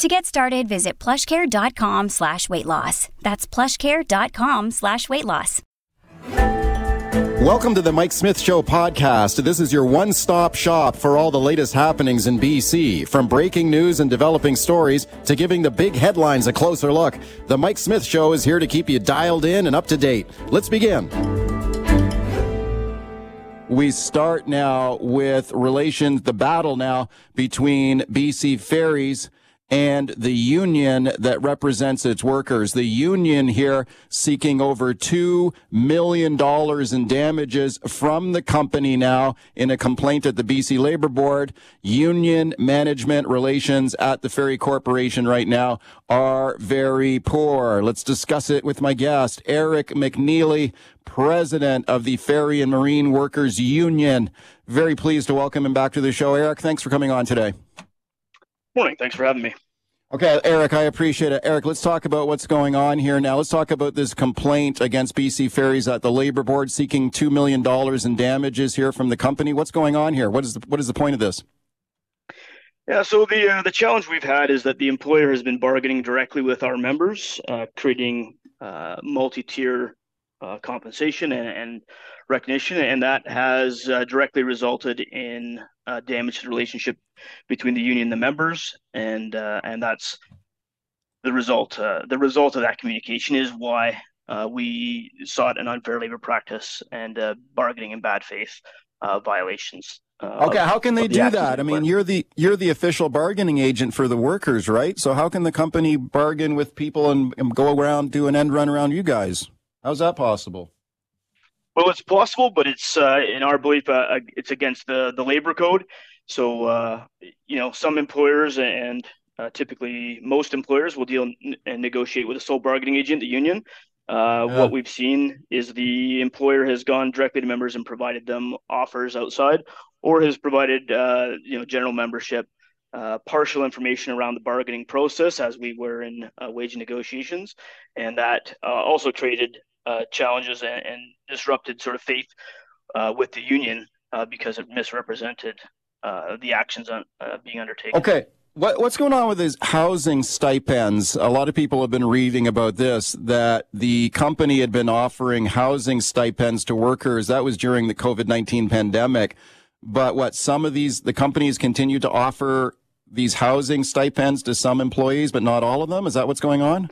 To get started, visit plushcare.com slash weight loss. That's plushcare.com slash weight loss. Welcome to the Mike Smith Show podcast. This is your one stop shop for all the latest happenings in BC. From breaking news and developing stories to giving the big headlines a closer look, the Mike Smith Show is here to keep you dialed in and up to date. Let's begin. We start now with relations, the battle now between BC Ferries and the union that represents its workers. The union here seeking over $2 million in damages from the company now in a complaint at the BC Labor Board. Union management relations at the Ferry Corporation right now are very poor. Let's discuss it with my guest, Eric McNeely, president of the Ferry and Marine Workers Union. Very pleased to welcome him back to the show. Eric, thanks for coming on today. Morning. Thanks for having me. Okay, Eric, I appreciate it. Eric, let's talk about what's going on here now. Let's talk about this complaint against BC Ferries at the Labor Board seeking $2 million in damages here from the company. What's going on here? What is the, what is the point of this? Yeah, so the uh, the challenge we've had is that the employer has been bargaining directly with our members, uh, creating uh, multi-tier uh, compensation and, and, recognition, and that has uh, directly resulted in uh, damage to the relationship between the union and the members, and uh, and that's the result. Uh, the result of that communication is why uh, we sought an unfair labor practice and uh, bargaining in bad faith violations. okay, of, how can they the do that? I mean, you're the you're the official bargaining agent for the workers, right? So how can the company bargain with people and, and go around do an end run around you guys? How's that possible? Well, it's possible, but it's uh, in our belief uh, it's against the the labor code. So uh, you know, some employers and uh, typically most employers will deal and negotiate with a sole bargaining agent, the union. Uh, yeah. What we've seen is the employer has gone directly to members and provided them offers outside, or has provided uh, you know general membership uh, partial information around the bargaining process as we were in uh, wage negotiations, and that uh, also created uh, challenges and, and, disrupted sort of faith uh, with the union uh, because it misrepresented the actions on, being undertaken. Okay. What, what's going on with these housing stipends? A lot of people have been reading about this that the company had been offering housing stipends to workers. That was during the COVID 19 pandemic. But what some of these, the companies continue to offer these housing stipends to some employees, but not all of them? Is that what's going on?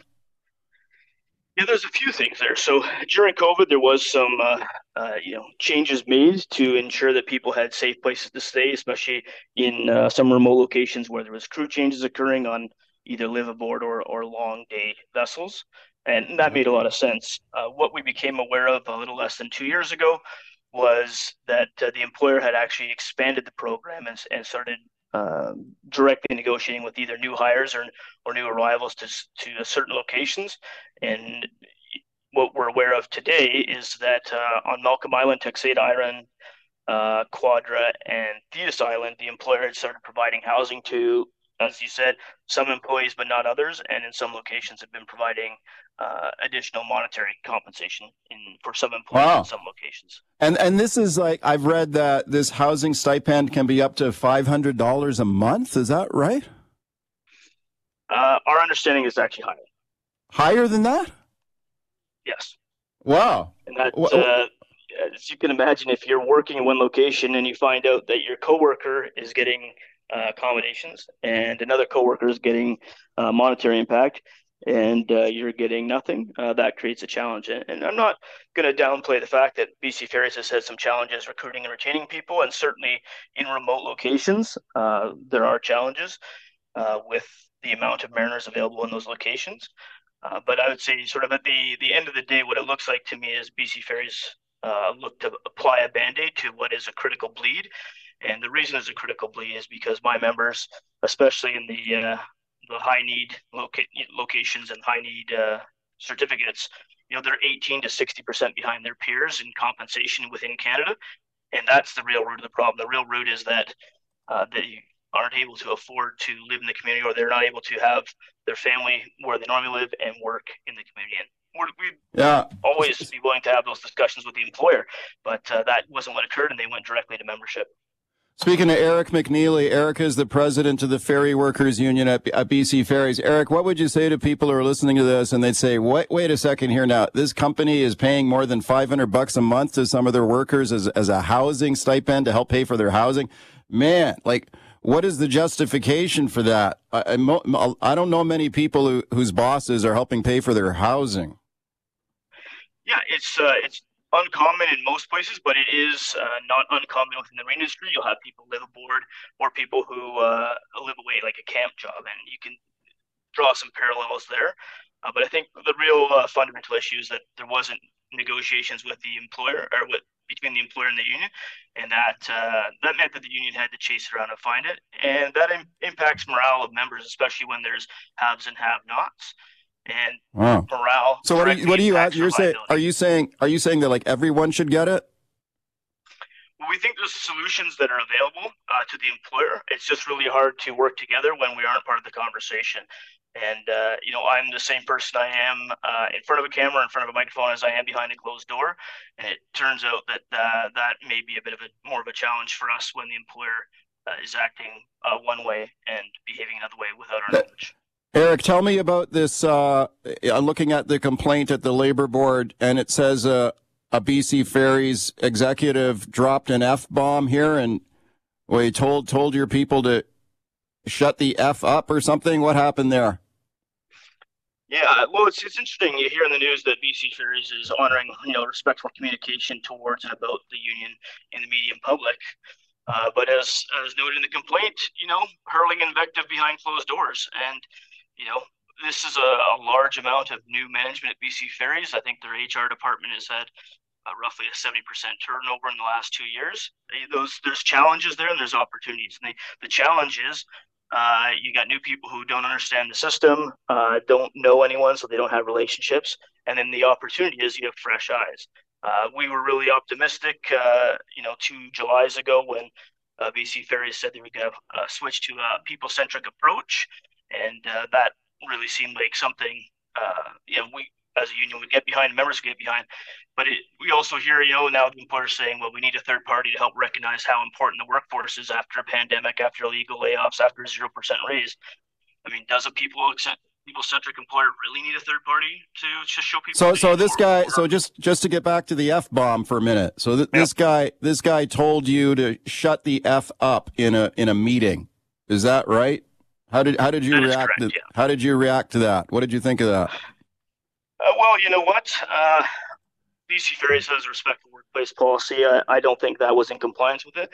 Yeah, there's a few things there. So during COVID, there was some uh, uh, you know changes made to ensure that people had safe places to stay, especially in uh, some remote locations where there was crew changes occurring on either live aboard or, or long day vessels, and that made a lot of sense. Uh, what we became aware of a little less than two years ago was that uh, the employer had actually expanded the program and, and started um, directly negotiating with either new hires or or new arrivals to to certain locations. And what we're aware of today is that uh, on Malcolm Island, Texada Island, uh, Quadra, and Thetis Island, the employer had started providing housing to, as you said, some employees but not others, and in some locations have been providing uh, additional monetary compensation in for some employees wow. in some locations. And and this is like I've read that this housing stipend can be up to five hundred dollars a month. Is that right? Uh, our understanding is actually higher. Higher than that? Yes. Wow. And that, uh, as you can imagine, if you're working in one location and you find out that your coworker is getting accommodations and another coworker is getting uh, monetary impact, and uh, you're getting nothing, uh, that creates a challenge. And, and I'm not going to downplay the fact that BC Ferries has had some challenges recruiting and retaining people, and certainly in remote locations, uh, there are challenges uh, with the amount of mariners available in those locations. Uh, but I would say, sort of at the the end of the day, what it looks like to me is BC Ferries uh, look to apply a band aid to what is a critical bleed. And the reason it's a critical bleed is because my members, especially in the the high need loca- locations and high need uh, certificates you know they're 18 to 60 percent behind their peers in compensation within Canada, and that's the real root of the problem. The real root is that uh, they aren't able to afford to live in the community, or they're not able to have their family where they normally live and work in the community. And we'd yeah. always be willing to have those discussions with the employer, but uh, that wasn't what occurred, and they went directly to membership. Speaking to Eric McNeely, Eric is the president of the Ferry Workers Union at, at, BC Ferries. Eric, what would you say to people who are listening to this and they'd say, wait, wait a second here now. This company is paying more than 500 bucks a month to some of their workers as, as a housing stipend to help pay for their housing. Man, like, what is the justification for that? I, I, I don't know many people who, whose bosses are helping pay for their housing. Yeah, it's, uh, it's uncommon in most places, but it is uh, not uncommon within the marine industry. You'll have people live aboard or people who uh, live away, like a camp job, and you can draw some parallels there. Uh, but I think the real uh, fundamental issue is that there wasn't negotiations with the employer or with between the employer and the union, and that uh, that meant that the union had to chase around and find it, and that Im- impacts morale of members, especially when there's haves and have-nots and wow. morale. So what are you, what are you you're saying? Are you saying are you saying that like everyone should get it? Well, we think there's solutions that are available uh, to the employer. It's just really hard to work together when we aren't part of the conversation. And uh, you know, I'm the same person I am uh, in front of a camera, in front of a microphone, as I am behind a closed door. And it turns out that uh, that may be a bit of a more of a challenge for us when the employer uh, is acting uh, one way and behaving another way without our knowledge. Eric, tell me about this. Uh, I'm looking at the complaint at the labor board, and it says uh, a BC Ferries executive dropped an f bomb here, and we told told your people to shut the f up or something. What happened there? Yeah, well, it's, it's interesting. You hear in the news that BC Ferries is honoring, you know, respectful communication towards and about the union in the media and public. Uh, but as as noted in the complaint, you know, hurling invective behind closed doors, and you know, this is a, a, large amount of new management at BC Ferries. I think their HR department has had uh, roughly a 70% turnover in the last two years. Those there's challenges there and there's opportunities. And the, the challenge is uh, you got new people who don't understand the system, uh, don't know anyone, so they don't have relationships. And then the opportunity is you have fresh eyes. Uh, we were really optimistic, uh, you know, two Julys ago when uh, BC Ferries said they were going to switch to a people-centric approach and uh, that really seemed like something uh, you know we as a union would get behind, members would get behind. But it, we also hear, you know, now the employers saying, well, we need a third party to help recognize how important the workforce is after a pandemic, after illegal layoffs, after a zero percent raise. I mean, does a people people centric employer really need a third party to just show people? So, so this guy, so just just to get back to the f bomb for a minute. So th- this guy, this guy told you to shut the f up in a in a meeting. Is that right? How did how did you that react? Correct, to, yeah. How did you react to that? What did you think of that? Uh, well, you know what, uh, BC Ferries has a respectful workplace policy. I, I, don't think that was in compliance with it,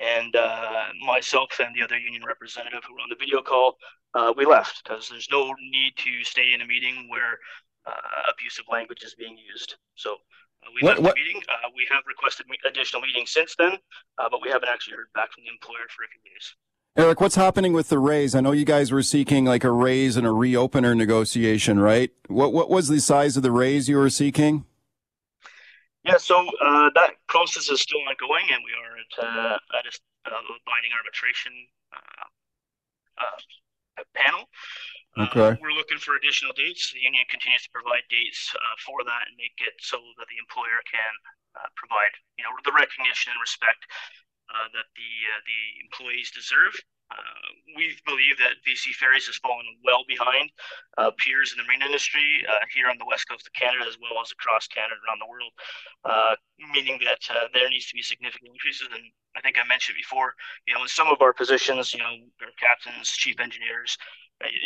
and uh, myself and the other union representative who were on the video call, uh, we left because there's no need to stay in a meeting where uh, abusive language is being used. So. Uh, we what, left what? the meeting. we have requested additional meetings since then, but we haven't actually heard back from the employer for a few days. Eric, what's happening with the raise? I know you guys were seeking like a raise and a reopener negotiation, right? What what was the size of the raise you were seeking? Yeah, so uh, that process is still ongoing, and we are at, uh, at a uh, binding arbitration uh, uh, panel. Uh, okay. we're looking for additional dates. The union continues to provide dates for that and make it so that the employer can provide, you know, the recognition and respect uh, that the uh, the employees deserve. Uh, we believe that BC Ferries has fallen well behind uh, peers in the marine industry uh, here on the west coast of Canada as well as across Canada around the world, uh, meaning that there needs to be significant increases. And I think I mentioned before, you know, in some of our positions, you know, our captains, chief engineers,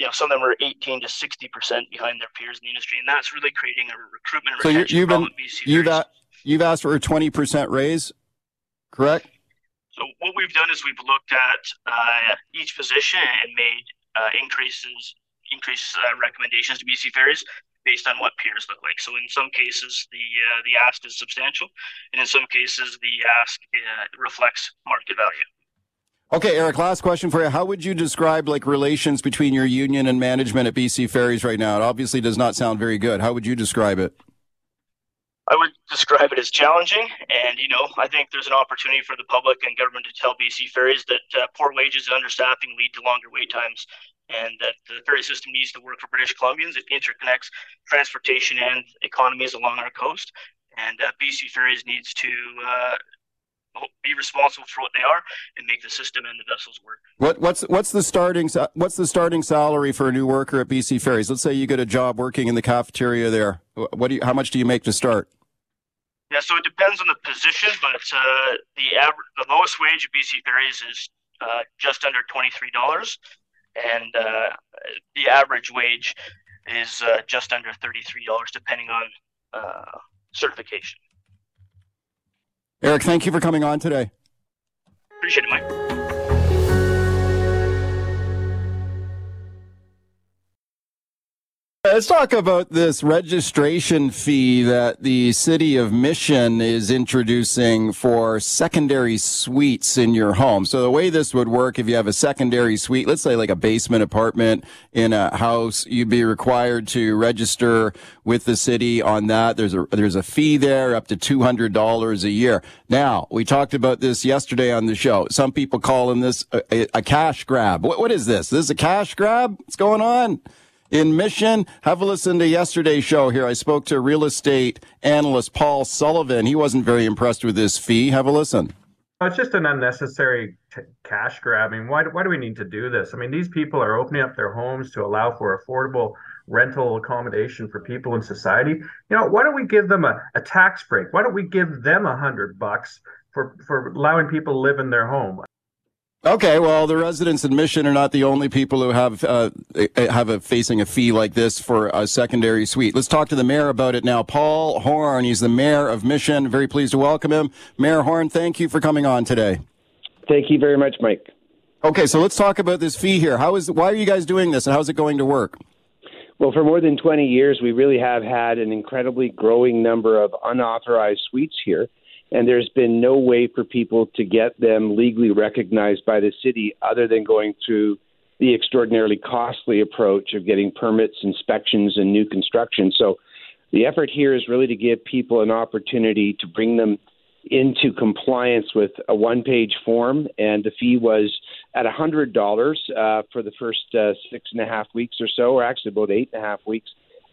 you know, some of them are 18 to 60 percent behind their peers in the industry, and that's really creating a recruitment so you've been, you've, a, you've asked for a 20 percent raise, correct? So what we've done is we've looked at uh, each position and made uh, increases, increase uh, recommendations to BC Ferries based on what peers look like. So in some cases, the uh, the ask is substantial, and in some cases, the ask uh, reflects market value. Okay, Eric. Last question for you. How would you describe like relations between your union and management at BC Ferries right now? It obviously does not sound very good. How would you describe it? I would describe it as challenging. And, you know, I think there's an opportunity for the public and government to tell BC Ferries that uh, poor wages and understaffing lead to longer wait times and that the ferry system needs to work for British Columbians. It interconnects transportation and economies along our coast. And uh, BC Ferries needs to uh, be responsible for what they are and make the system and the vessels work. What, what's what's the starting what's the starting salary for a new worker at BC Ferries? Let's say you get a job working in the cafeteria there. What do you, how much do you make to start? Yeah, so it depends on the position, but uh, the average, the lowest wage of BC Ferries is uh, just under twenty three dollars, and uh, the average wage is uh, just under thirty three dollars, depending on uh, certification. Eric, thank you for coming on today. Appreciate it, Mike. Let's talk about this registration fee that the city of Mission is introducing for secondary suites in your home. So the way this would work, if you have a secondary suite, let's say like a basement apartment in a house, you'd be required to register with the city on that. There's a, there's a fee there up to $200 a year. Now, we talked about this yesterday on the show. Some people calling this a, a, a cash grab. What, what is this? This is a cash grab? What's going on? In Mission. Have a listen to yesterday's show here. I spoke to real estate analyst Paul Sullivan. He wasn't very impressed with this fee. Have a listen. It's just an unnecessary t- cash grab. I mean, why, why do we need to do this? I mean, these people are opening up their homes to allow for affordable rental accommodation for people in society. You know, why don't we give them a, a tax break? Why don't we give them a hundred bucks for, for allowing people to live in their home? Okay, well, the residents in Mission are not the only people who have uh, have a facing a fee like this for a secondary suite. Let's talk to the mayor about it now. Paul Horn, he's the mayor of Mission. Very pleased to welcome him. Mayor Horn, thank you for coming on today. Thank you very much, Mike. Okay, so let's talk about this fee here. How is why are you guys doing this, and how's it going to work? Well, for more than 20 years, we really have had an incredibly growing number of unauthorized suites here and there's been no way for people to get them legally recognized by the city other than going through the extraordinarily costly approach of getting permits, inspections, and new construction. So the effort here is really to give people an opportunity to bring them into compliance with a one page form, and the fee was at $100 uh, for the first uh, six and a half weeks or so, or actually about eight and a half weeks.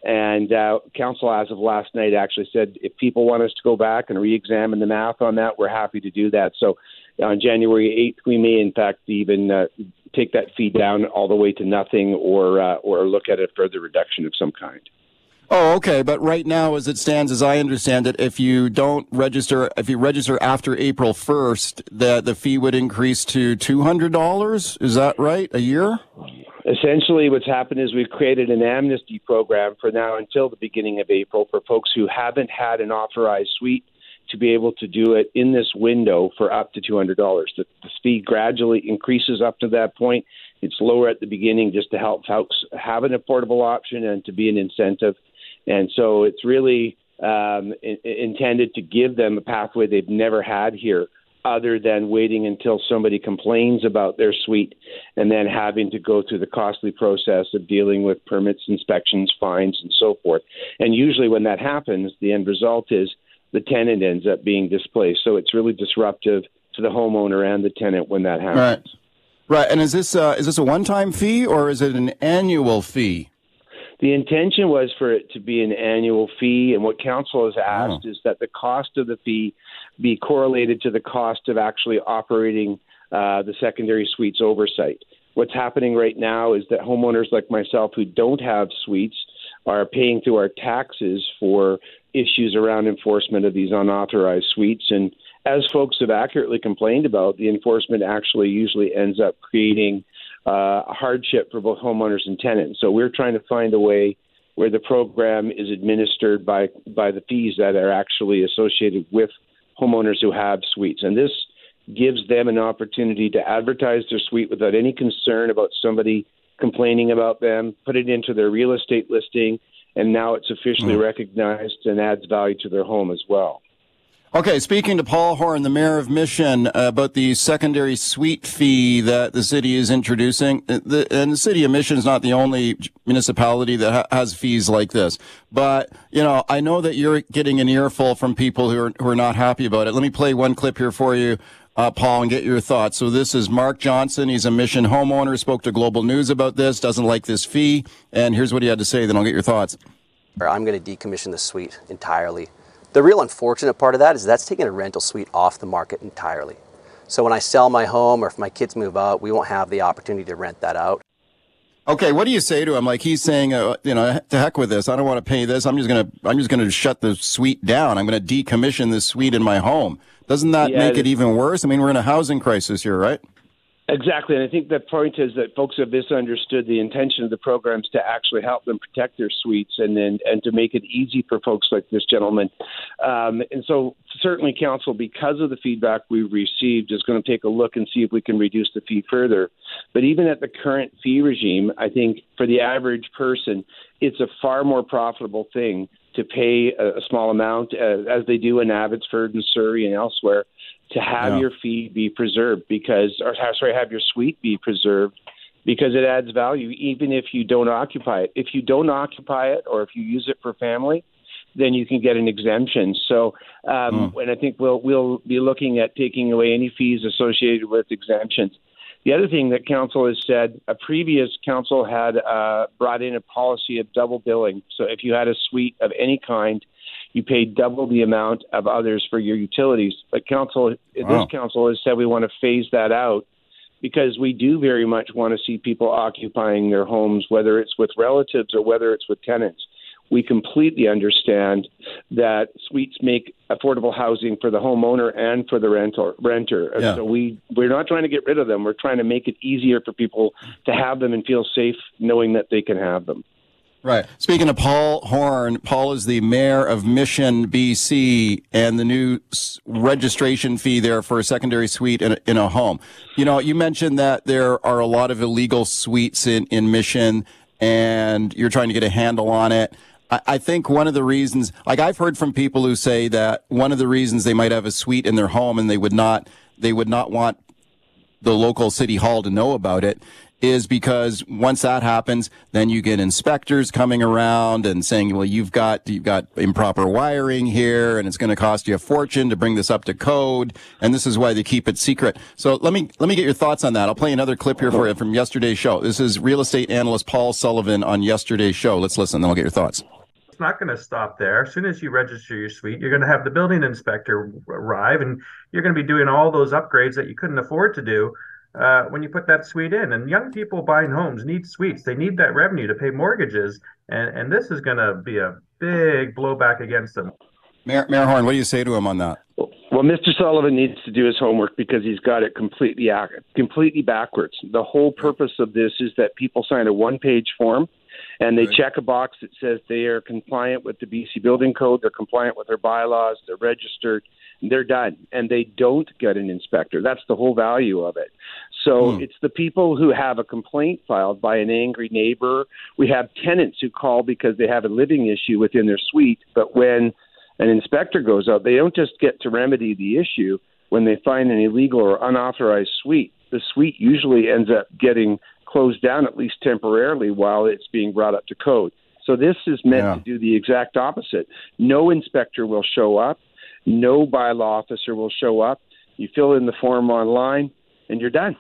And uh, council, as of last night, actually said if people want us to go back and re-examine the math on that, we're happy to do that. So on January 8th, we may in fact even uh, take that fee down all the way to nothing, or uh, or look at a further reduction of some kind. Oh, okay. But right now, as it stands, as I understand it, if you don't register, if you register after April 1st, that the fee would increase to $200. Is that right? A year? Essentially what's happened is we've created an amnesty program for now until the beginning of April for folks who haven't had an authorized suite to be able to do it in this window for up to $200. The, the fee gradually increases up to that point. It's lower at the beginning just to help folks have an affordable option and to be an incentive. And so it's really um, in, intended to give them a pathway they've never had here other than waiting until somebody complains about their suite and then having to go through the costly process of dealing with permits, inspections, fines, and so forth. And usually, when that happens, the end result is the tenant ends up being displaced. So it's really disruptive to the homeowner and the tenant when that happens. Right. Right. And is this uh, is this a one time fee or is it an annual fee? The intention was for it to be an annual fee, and what council has asked oh. is that the cost of the fee be correlated to the cost of actually operating uh, the secondary suites oversight. What's happening right now is that homeowners like myself who don't have suites are paying through our taxes for issues around enforcement of these unauthorized suites. And as folks have accurately complained about, the enforcement actually usually ends up creating uh, a hardship for both homeowners and tenants. So we're trying to find a way where the program is administered by by the fees that are actually associated with homeowners who have suites. And this gives them an opportunity to advertise their suite without any concern about somebody complaining about them, put it into their real estate listing, and now it's officially mm. recognized and adds value to their home as well. Okay, speaking to Paul Horn, the mayor of Mission, uh, about the secondary suite fee that the city is introducing. Uh, the, and the city of Mission is not the only municipality that ha- has fees like this. But, you know, I know that you're getting an earful from people who are, who are not happy about it. Let me play one clip here for you. Uh, Paul, and get your thoughts. So this is Mark Johnson. He's a Mission homeowner. Spoke to Global News about this. Doesn't like this fee. And here's what he had to say. Then I'll get your thoughts. I'm going to decommission the suite entirely. The real unfortunate part of that is that's taking a rental suite off the market entirely. So when I sell my home or if my kids move out, we won't have the opportunity to rent that out. Okay, what do you say to him? Like he's saying, uh, you know, to heck with this. I don't want to pay this. I'm just gonna, I'm just gonna shut the suite down. I'm gonna decommission this suite in my home. Doesn't that yeah, make it even worse? I mean, we're in a housing crisis here, right? Exactly, and I think the point is that folks have misunderstood the intention of the programs to actually help them protect their suites and then and to make it easy for folks like this gentleman. Um, and so, certainly, council, because of the feedback we've received, is going to take a look and see if we can reduce the fee further. But even at the current fee regime, I think for the average person, it's a far more profitable thing to pay a, a small amount, uh, as they do in Abbotsford and Surrey and elsewhere to have yeah. your fee be preserved because, or sorry, have your suite be preserved because it adds value even if you don't occupy it. If you don't occupy it or if you use it for family, then you can get an exemption. So, um, mm. and I think we'll we'll be looking at taking away any fees associated with exemptions. The other thing that council has said, a previous council had uh, brought in a policy of double billing. So if you had a suite of any kind you pay double the amount of others for your utilities. But council, wow. this council has said we want to phase that out because we do very much want to see people occupying their homes, whether it's with relatives or whether it's with tenants. We completely understand that suites make affordable housing for the homeowner and for the renter. Renter. Yeah. So we we're not trying to get rid of them. We're trying to make it easier for people to have them and feel safe knowing that they can have them. Right. Speaking of Paul Horn, Paul is the mayor of Mission, BC, and the new registration fee there for a secondary suite in a, in a home. You know, you mentioned that there are a lot of illegal suites in, in Mission, and you're trying to get a handle on it. I, I think one of the reasons, like I've heard from people who say that one of the reasons they might have a suite in their home and they would not, they would not want the local city hall to know about it is because once that happens, then you get inspectors coming around and saying, well, you've got, you've got improper wiring here and it's going to cost you a fortune to bring this up to code. And this is why they keep it secret. So let me, let me get your thoughts on that. I'll play another clip here for you from yesterday's show. This is real estate analyst Paul Sullivan on yesterday's show. Let's listen, then I'll get your thoughts It's not going to stop there. As soon as you register your suite, you're going to have the building inspector arrive and you're going to be doing all those upgrades that you couldn't afford to do uh, when you put that suite in. And young people buying homes need suites. They need that revenue to pay mortgages, and and this is going to be a big blowback against them. Mayor, Mayor Horn, what do you say to him on that? Well, Mr. Sullivan needs to do his homework because he's got it completely completely backwards. The whole purpose of this is that people sign a one-page form and they right. check a box that says they are compliant with the BC Building Code, they're compliant with their bylaws, they're registered, they're done, and they don't get an inspector. That's the whole value of it. So hmm. it's the people who have a complaint filed by an angry neighbor. We have tenants who call because they have a living issue within their suite, but when an inspector goes out, they don't just get to remedy the issue when they find an illegal or unauthorized suite. The suite usually ends up getting closed down at least temporarily while it's being brought up to code. So this is meant yeah. to do the exact opposite. No inspector will show up. No bylaw officer will show up. You fill in the form online and you're done.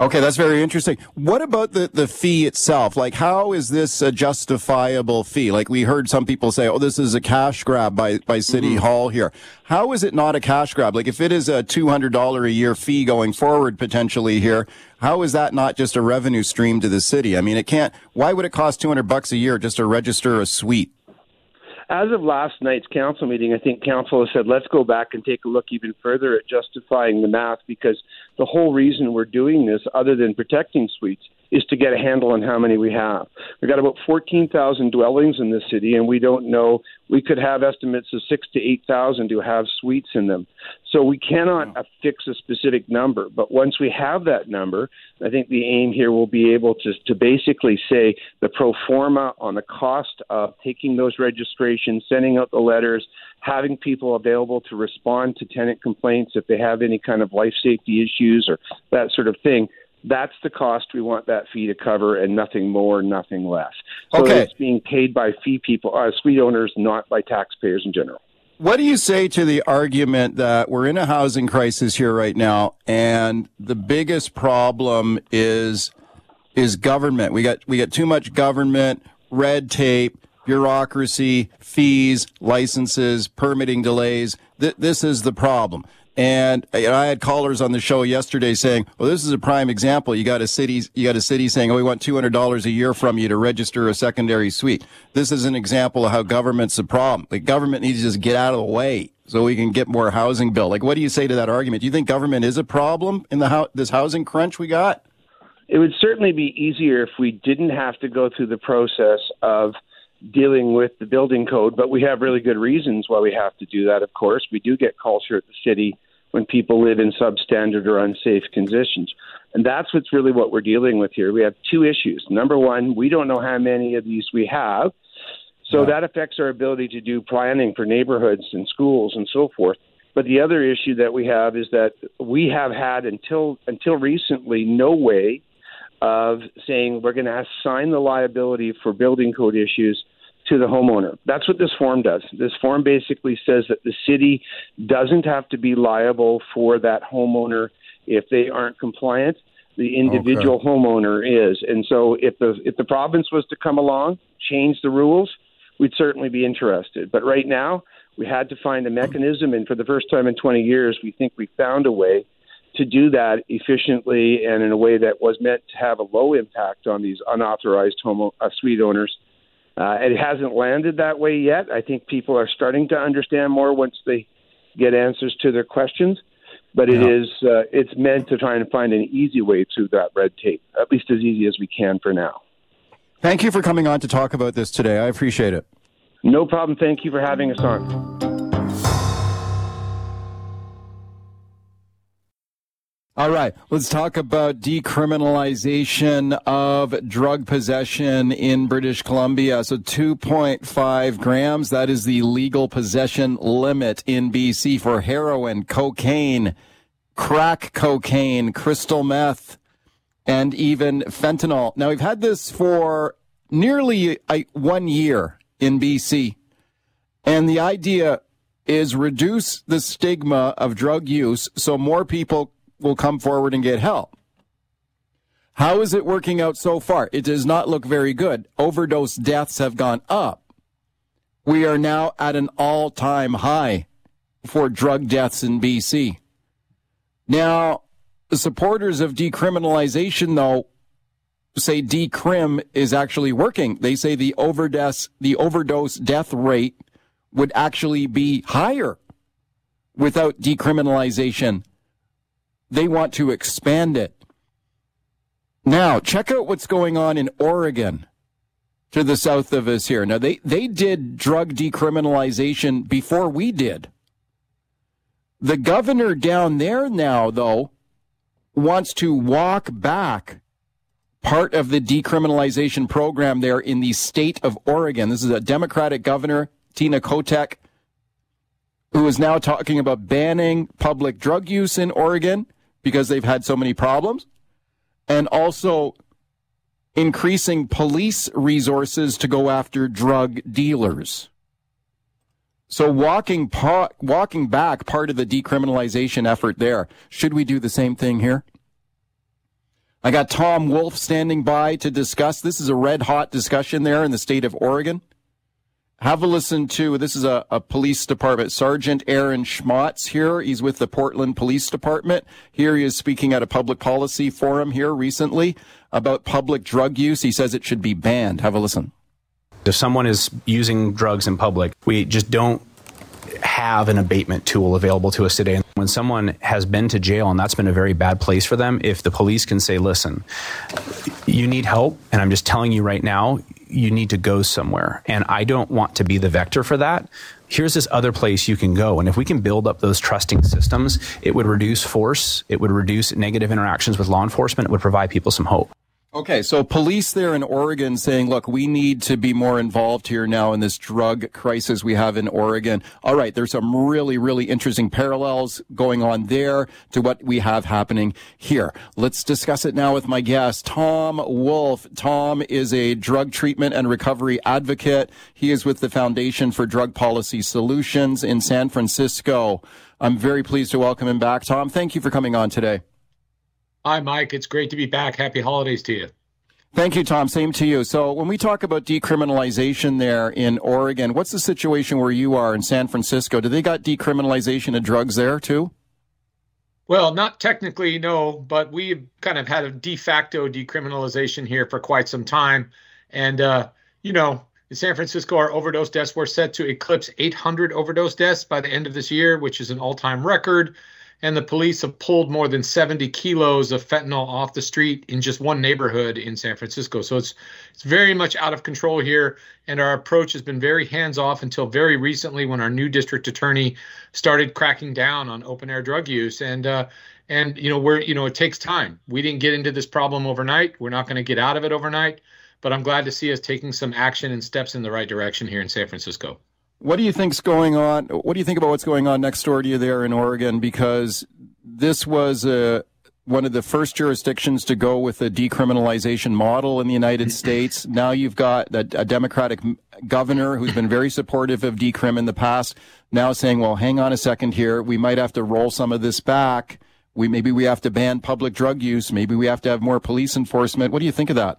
Okay, that's very interesting. What about the, the fee itself? Like, how is this a justifiable fee? Like, we heard some people say, oh, this is a cash grab by, by City mm-hmm. Hall here. How is it not a cash grab? Like, if it is a $200 a year fee going forward potentially here, how is that not just a revenue stream to the city? I mean, it can't, why would it cost 200 bucks a year just to register a suite? As of last night's council meeting, I think council has said, let's go back and take a look even further at justifying the math because the whole reason we're doing this, other than protecting suites, is to get a handle on how many we have. We've got about 14,000 dwellings in this city, and we don't know. We could have estimates of six to 8,000 to have suites in them. So we cannot fix a specific number. But once we have that number, I think the aim here will be able to, to basically say the pro forma on the cost of taking those registrations, sending out the letters, having people available to respond to tenant complaints if they have any kind of life safety issues or that sort of thing that's the cost we want that fee to cover, and nothing more, nothing less. So okay. it's being paid by fee people, uh, suite owners, not by taxpayers in general. What do you say to the argument that we're in a housing crisis here right now, and the biggest problem is is government? We got we got too much government, red tape, bureaucracy, fees, licenses, permitting delays. Th- this is the problem. And I had callers on the show yesterday saying, "Well, this is a prime example. You got a city, you got a city saying, "Oh, we want two hundred dollars a year from you to register a secondary suite." This is an example of how government's a problem. Like government needs to just get out of the way so we can get more housing built. Like, what do you say to that argument? Do you think government is a problem in the ho- this housing crunch we got? It would certainly be easier if we didn't have to go through the process of dealing with the building code, but we have really good reasons why we have to do that. Of course, we do get culture at the city when people live in substandard or unsafe conditions. And that's what's really what we're dealing with here. We have two issues. Number one, we don't know how many of these we have. So yeah. that affects our ability to do planning for neighborhoods and schools and so forth. But the other issue that we have is that we have had until until recently no way of saying we're going to assign the liability for building code issues to the homeowner. That's what this form does. This form basically says that the city doesn't have to be liable for that homeowner if they aren't compliant. The individual okay. homeowner is, and so if the if the province was to come along, change the rules, we'd certainly be interested. But right now, we had to find a mechanism, and for the first time in 20 years, we think we found a way to do that efficiently and in a way that was meant to have a low impact on these unauthorized home uh, suite owners uh, it hasn't landed that way yet. I think people are starting to understand more once they get answers to their questions. But it yeah. is uh, it's meant to try and find an easy way through that red tape, at least as easy as we can for now. Thank you for coming on to talk about this today. I appreciate it. No problem. Thank you for having us on. All right, let's talk about decriminalization of drug possession in British Columbia. So 2.5 grams, that is the legal possession limit in BC for heroin, cocaine, crack cocaine, crystal meth, and even fentanyl. Now, we've had this for nearly uh, one year in BC. And the idea is reduce the stigma of drug use so more people will come forward and get help. How is it working out so far? It does not look very good. Overdose deaths have gone up. We are now at an all time high for drug deaths in BC. Now, supporters of decriminalization, though, say decrim is actually working. They say the overdose, the overdose death rate would actually be higher without decriminalization. They want to expand it. Now, check out what's going on in Oregon to the south of us here. Now, they, they did drug decriminalization before we did. The governor down there now, though, wants to walk back part of the decriminalization program there in the state of Oregon. This is a Democratic governor, Tina Kotek, who is now talking about banning public drug use in Oregon because they've had so many problems, and also increasing police resources to go after drug dealers. So walking pa- walking back part of the decriminalization effort there. Should we do the same thing here? I got Tom Wolf standing by to discuss. This is a red hot discussion there in the state of Oregon have a listen to this is a, a, police department. Sergeant Aaron Schmautz here. He's with the portland police department. Here he is speaking at a public policy forum here recently about public drug use. He says it should be banned. Have a listen. If someone is using drugs in public we just don't have an abatement tool available to us today. When someone has been to jail and that's been a very bad place for them, if the police can say, listen, you need help, and I'm just telling you right now, you need to go somewhere. And I don't want to be the vector for that. Here's this other place you can go. And if we can build up those trusting systems, it would reduce force, it would reduce negative interactions with law enforcement, it would provide people some hope. Okay, so police there in Oregon saying, look, we need to be more involved here now in this drug crisis we have in Oregon. All right, there's some really, really interesting parallels going on there to what we have happening here. Let's discuss it now with my guest, Tom Wolf. Tom is a drug treatment and recovery advocate. He is with the Foundation for Drug Policy Solutions in San Francisco. I'm very pleased to welcome him back. Tom, thank you for coming on today. Hi, Mike. It's great to be back. Happy holidays to you. Thank you, Tom. Same to you. So, when we talk about decriminalization there in Oregon, what's the situation where you are in San Francisco? Do they got decriminalization of drugs there too? Well, not technically, no, but we've kind of had a de facto decriminalization here for quite some time. And, uh, you know, in San Francisco, our overdose deaths were set to eclipse 800 overdose deaths by the end of this year, which is an all time record and the police have pulled more than 70 kilos of fentanyl off the street in just one neighborhood in San Francisco. So it's it's very much out of control here, and our approach has been very hands off until very recently when our new district attorney started cracking down on open air drug use and. Uh, and you know we're you know it takes time. We didn't get into this problem overnight. We're not going to get out of it overnight, but I'm glad to see us taking some action and steps in the right direction here in San Francisco. What do you think's going on? What do you think about what's going on next door to you there in Oregon? Because this was uh, one of the first jurisdictions to go with a decriminalization model in the United States. Now you've got a, a Democratic governor who's been very supportive of decrim in the past. Now saying, "Well, hang on a second here. We might have to roll some of this back. We maybe we have to ban public drug use. Maybe we have to have more police enforcement." What do you think of that?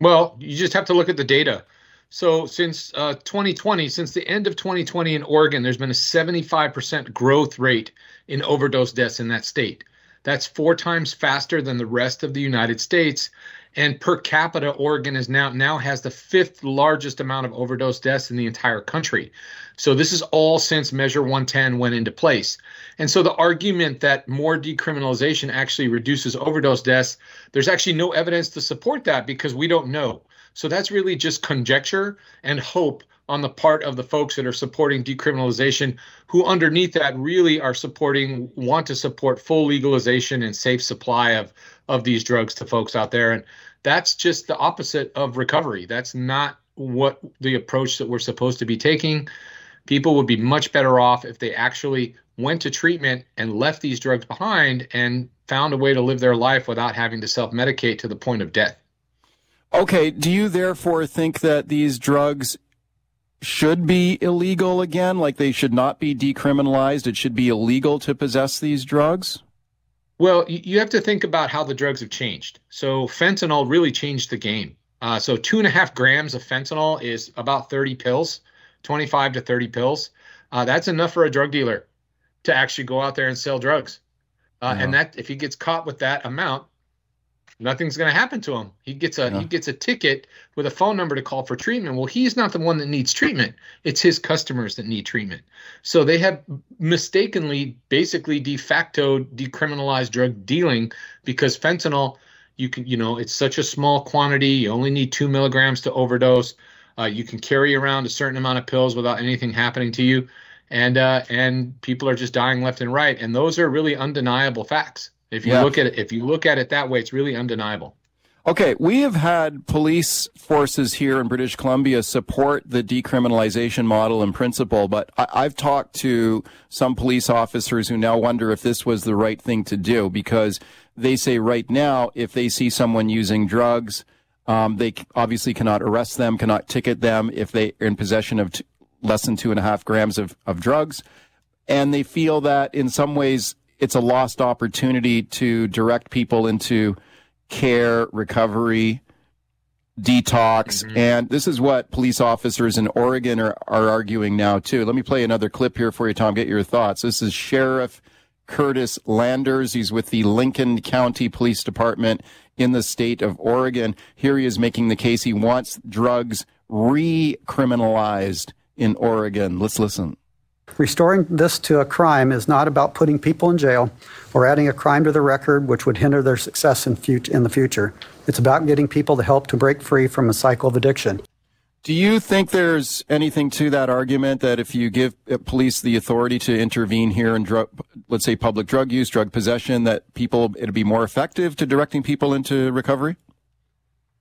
Well, you just have to look at the data. So since uh, 2020, since the end of 2020 in Oregon, there's been a 75% growth rate in overdose deaths in that state. That's four times faster than the rest of the United States. And per capita, Oregon is now now has the fifth largest amount of overdose deaths in the entire country. So this is all since Measure 110 went into place. And so the argument that more decriminalization actually reduces overdose deaths, there's actually no evidence to support that because we don't know. So that's really just conjecture and hope on the part of the folks that are supporting decriminalization, who underneath that really are supporting, want to support full legalization and safe supply of, of these drugs to folks out there. And that's just the opposite of recovery. That's not what the approach that we're supposed to be taking. People would be much better off if they actually went to treatment and left these drugs behind and found a way to live their life without having to self medicate to the point of death. Okay, do you therefore think that these drugs should be illegal again? Like they should not be decriminalized? It should be illegal to possess these drugs? Well, you have to think about how the drugs have changed. So, fentanyl really changed the game. Uh, so, two and a half grams of fentanyl is about 30 pills, 25 to 30 pills. Uh, that's enough for a drug dealer to actually go out there and sell drugs. Uh, And that, if he gets caught with that amount, nothing's going to happen to him. He gets a yeah. he gets a ticket with a phone number to call for treatment. Well, he's not the one that needs treatment. It's his customers that need treatment. So they have mistakenly basically de facto decriminalized drug dealing because fentanyl you can you know it's such a small quantity. You only need 2 milligrams to overdose. Uh, you can carry around a certain amount of pills without anything happening to you. And uh, and people are just dying left and right. And those are really undeniable facts. If you yeah. look at it, if you look at it that way, it's really undeniable. Okay, we have had police forces here in British Columbia support the decriminalization model in principle, but I- have talked to some police officers who now wonder if this was the right thing to do because they say right now, if they see someone using drugs, um, they obviously cannot arrest them, cannot ticket them if they are in possession of t- less than two and a half grams of, of drugs. And they feel that in some ways it's a lost opportunity to direct people into care, recovery, detox. Mm-hmm. And this is what police officers in Oregon are, are arguing now, too. Let me play another clip here for you, Tom. Get your thoughts. This is Sheriff Curtis Landers. He's with the Lincoln County Police Department in the state of Oregon. Here he is making the case he wants drugs recriminalized in Oregon. Let's listen. Restoring this to a crime is not about putting people in jail or adding a crime to the record which would hinder their success in, fut- in the future. It's about getting people the help to break free from a cycle of addiction. Do you think there's anything to that argument that if you give uh, police the authority to intervene here in drug, let's say public drug use, drug possession, that people it'd be more effective to directing people into recovery?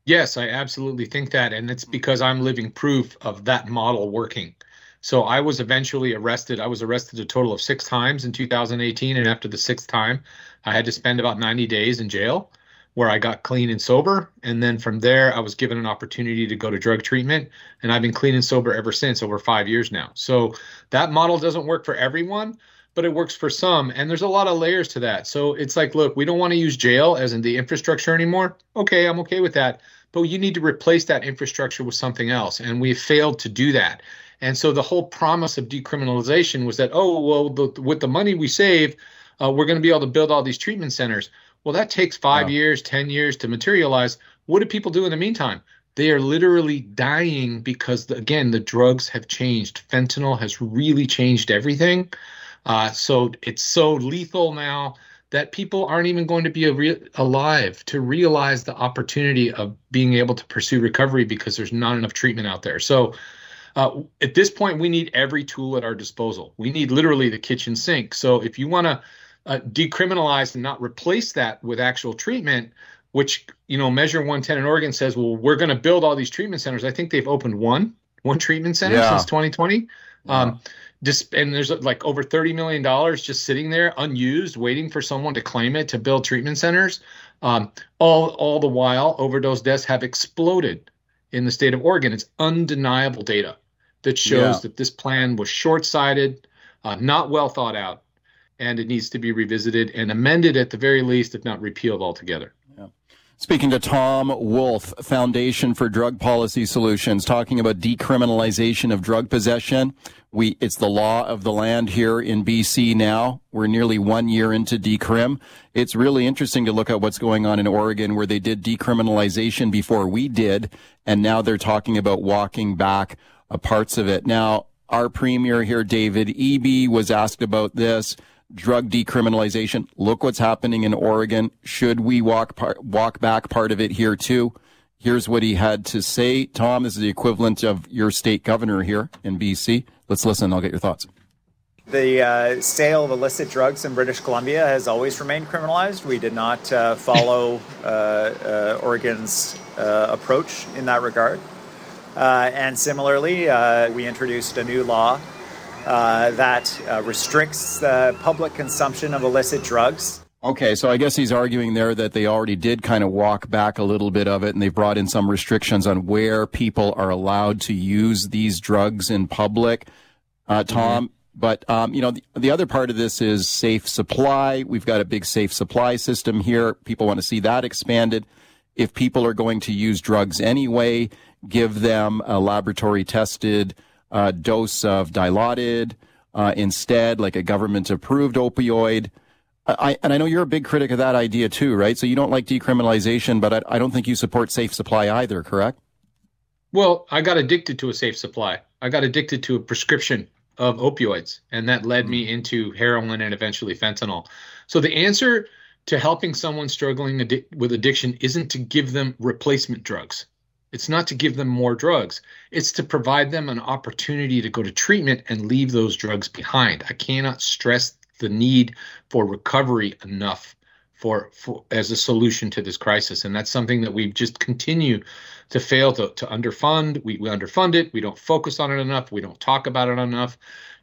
Yes, I absolutely think that, and it's because I'm living proof of that model working. So I was eventually arrested. I was arrested a total of six times in 2018, and after the sixth time, I had to spend about 90 days in jail where I got clean and sober. And then from there, I was given an opportunity to go to drug treatment. And I've been clean and sober ever since, over five years now. So that model doesn't work for everyone, but it works for some. And there's a lot of layers to that. So it's like, look, we don't want to use jail as in the infrastructure anymore. Okay, I'm okay with that. But you need to replace that infrastructure with something else. And we failed to do that. And so the whole promise of decriminalization was that, oh, well, the, with the money we save, uh, we're going to be able to build all these treatment centers. Well, that takes five wow. years, 10 years to materialize. What do people do in the meantime? They are literally dying because, the, again, the drugs have changed. Fentanyl has really changed everything. Uh, so it's so lethal now that people aren't even going to be re- alive to realize the opportunity of being able to pursue recovery because there's not enough treatment out there. So uh, at this point, we need every tool at our disposal. We need literally the kitchen sink. So if you want to uh, decriminalize and not replace that with actual treatment, which you know Measure 110 in Oregon says, well, we're going to build all these treatment centers. I think they've opened one one treatment center yeah. since 2020. Yeah. Um, just and there's like over 30 million dollars just sitting there unused, waiting for someone to claim it to build treatment centers. Um, all all the while, overdose deaths have exploded in the state of Oregon. It's undeniable data that shows yeah. that this plan was short-sighted, uh, not well thought out, and it needs to be revisited and amended at the very least, if not repealed altogether. Yeah. Speaking to Tom Wolf, Foundation for Drug Policy Solutions, talking about decriminalization of drug possession. We, it's the law of the land here in BC now. We're nearly one year into decrim. It's really interesting to look at what's going on in Oregon where they did decriminalization before we did. And now they're talking about walking back uh, parts of it. Now, our premier here, David Eby, was asked about this drug decriminalization. Look what's happening in Oregon. Should we walk par- walk back part of it here too? Here's what he had to say. Tom, this is the equivalent of your state governor here in BC. Let's listen. I'll get your thoughts. The uh, sale of illicit drugs in British Columbia has always remained criminalized. We did not uh, follow uh, uh Oregon's uh, approach in that regard. Uh, and similarly, we introduced a new law that restricts the public consumption of illicit drugs. Okay, so I guess he's arguing there that they already did kind of walk back a little bit of it and they brought in some restrictions on where people are allowed to use these drugs in public. Uh, Tom, mm-hmm. but, um, you know, the, the, other part of this is safe supply. We've got a big safe supply system here. People want to see that expanded. If people are going to use drugs anyway, give them a laboratory tested uh, dose of dilaudid uh, instead, like a government approved opioid. I, and I know you're a big critic of that idea too, right? So you don't like decriminalization, but I, I don't think you support safe supply either, correct? Well, I got addicted to a safe supply. I got addicted to a prescription of opioids, and that led me mm. into heroin and eventually fentanyl. So the answer to helping someone struggling with addiction isn't to give them replacement drugs. It's not to give them more drugs. It's to provide them an opportunity to go to treatment and leave those drugs behind. I cannot stress the need for recovery enough for, for as a solution to this crisis. And that's something that we just continue to fail to, to underfund. We, we underfund it. We don't focus on it enough. We don't talk about it enough.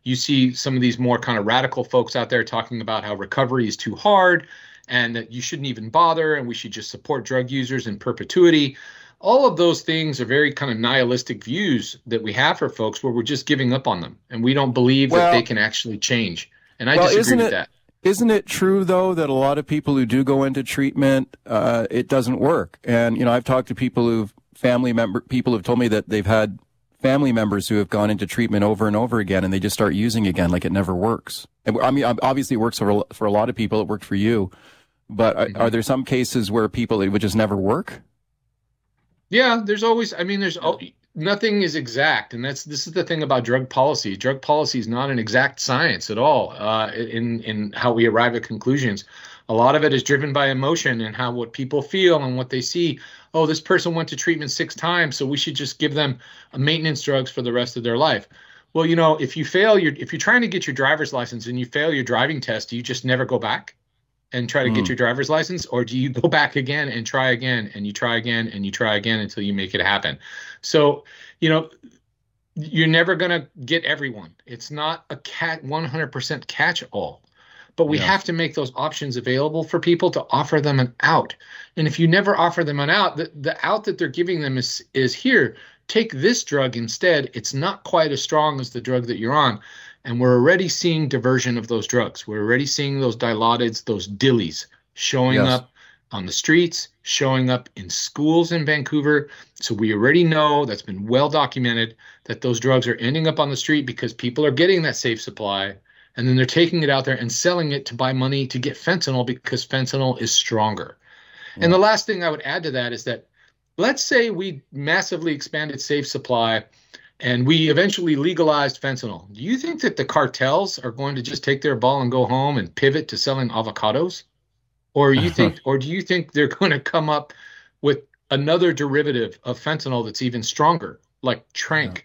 You see some of these more kind of radical folks out there talking about how recovery is too hard and that you shouldn't even bother and we should just support drug users in perpetuity. All of those things are very kind of nihilistic views that we have for folks where we're just giving up on them and we don't believe well, that they can actually change. And I well, disagree with it, that. Isn't it true though that a lot of people who do go into treatment, uh, it doesn't work? And you know, I've talked to people who've family member people have told me that they've had family members who have gone into treatment over and over again, and they just start using again like it never works. I mean, obviously, it works for for a lot of people. It worked for you, but mm-hmm. are, are there some cases where people it would just never work? Yeah, there's always. I mean, there's nothing is exact, and that's this is the thing about drug policy. Drug policy is not an exact science at all uh, in in how we arrive at conclusions. A lot of it is driven by emotion and how what people feel and what they see. Oh, this person went to treatment six times, so we should just give them maintenance drugs for the rest of their life. Well, you know, if you fail your if you're trying to get your driver's license and you fail your driving test, do you just never go back and try to mm. get your driver's license or do you go back again and try again and you try again and you try again until you make it happen. So, you know, you're never going to get everyone. It's not a cat 100% catch all. But we yeah. have to make those options available for people to offer them an out. And if you never offer them an out, the, the out that they're giving them is is here take this drug instead. It's not quite as strong as the drug that you're on. And we're already seeing diversion of those drugs. We're already seeing those dilaudids, those dillies showing yes. up on the streets, showing up in schools in Vancouver. So we already know that's been well documented that those drugs are ending up on the street because people are getting that safe supply and then they're taking it out there and selling it to buy money to get fentanyl because fentanyl is stronger. Yeah. And the last thing I would add to that is that let's say we massively expanded safe supply and we eventually legalized fentanyl. Do you think that the cartels are going to just take their ball and go home and pivot to selling avocados? Or you think or do you think they're going to come up with another derivative of fentanyl that's even stronger, like tranq? Yeah.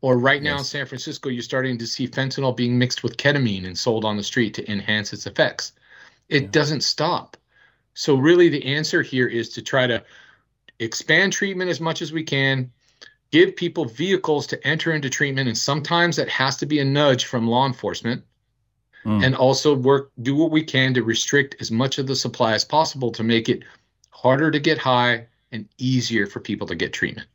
Or right now yes. in San Francisco, you're starting to see fentanyl being mixed with ketamine and sold on the street to enhance its effects. It yeah. doesn't stop. So really the answer here is to try to expand treatment as much as we can, give people vehicles to enter into treatment, and sometimes that has to be a nudge from law enforcement. Mm. And also work, do what we can to restrict as much of the supply as possible to make it harder to get high and easier for people to get treatment.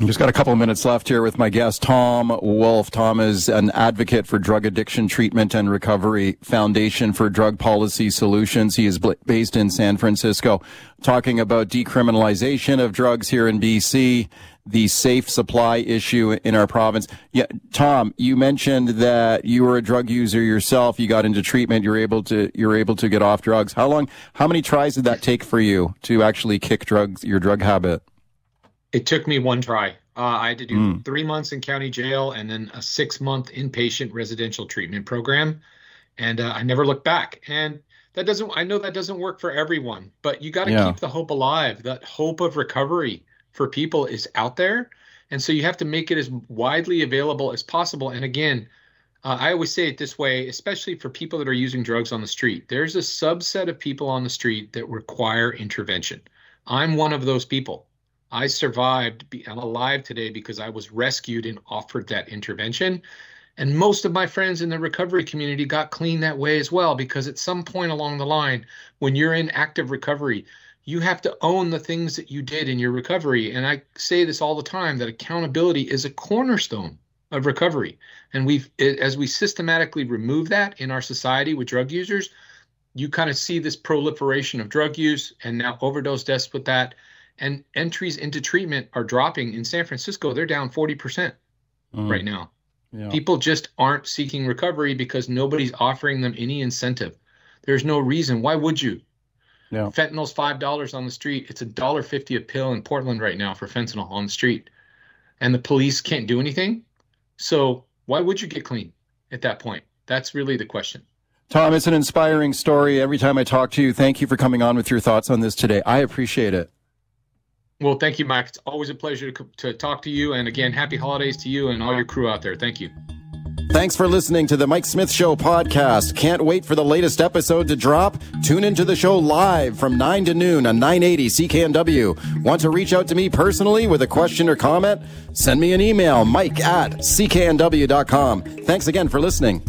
Just got a couple of minutes left here with my guest, Tom Wolf. Tom is an advocate for Drug Addiction Treatment and Recovery Foundation for Drug Policy Solutions. He is based in San Francisco, talking about decriminalization of drugs here in BC, the safe supply issue in our province. Yeah, Tom, you mentioned that you were a drug user yourself. You got into treatment. You're able to you're able to get off drugs. How long? How many tries did that take for you to actually kick drugs your drug habit? It took me one try. Uh, I had to do mm. three months in county jail and then a six month inpatient residential treatment program. And uh, I never looked back. And that doesn't, I know that doesn't work for everyone, but you got to yeah. keep the hope alive. That hope of recovery for people is out there. And so you have to make it as widely available as possible. And again, uh, I always say it this way, especially for people that are using drugs on the street. There's a subset of people on the street that require intervention. I'm one of those people. I survived. I'm alive today because I was rescued and offered that intervention. And most of my friends in the recovery community got clean that way as well, because at some point along the line, when you're in active recovery, you have to own the things that you did in your recovery. And I say this all the time that accountability is a cornerstone of recovery. And we've, as we systematically remove that in our society with drug users, you kind of see this proliferation of drug use and now overdose deaths with that and entries into treatment are dropping in San Francisco. They're down 40% mm. right now. Yeah. People just aren't seeking recovery because nobody's offering them any incentive. There's no reason. Why would you? Yeah. Fentanyl's five dollars on the street. It's a dollar fifty a pill in Portland right now for fentanyl on the street, and the police can't do anything. So why would you get clean at that point? That's really the question. Tom, it's an inspiring story. Every time I talk to you, thank you for coming on with your thoughts on this today. I appreciate it. Well, thank you, Mike. It's always a pleasure to, talk to you. And again, happy holidays to you and all your crew out there. Thank you. Thanks for listening to the Mike Smyth Show podcast. Can't wait for the latest episode to drop? Tune into the show live from 9 to noon on 980 CKNW. Want to reach out to me personally with a question or comment? Send me an email, mike at cknw.com. Thanks again for listening.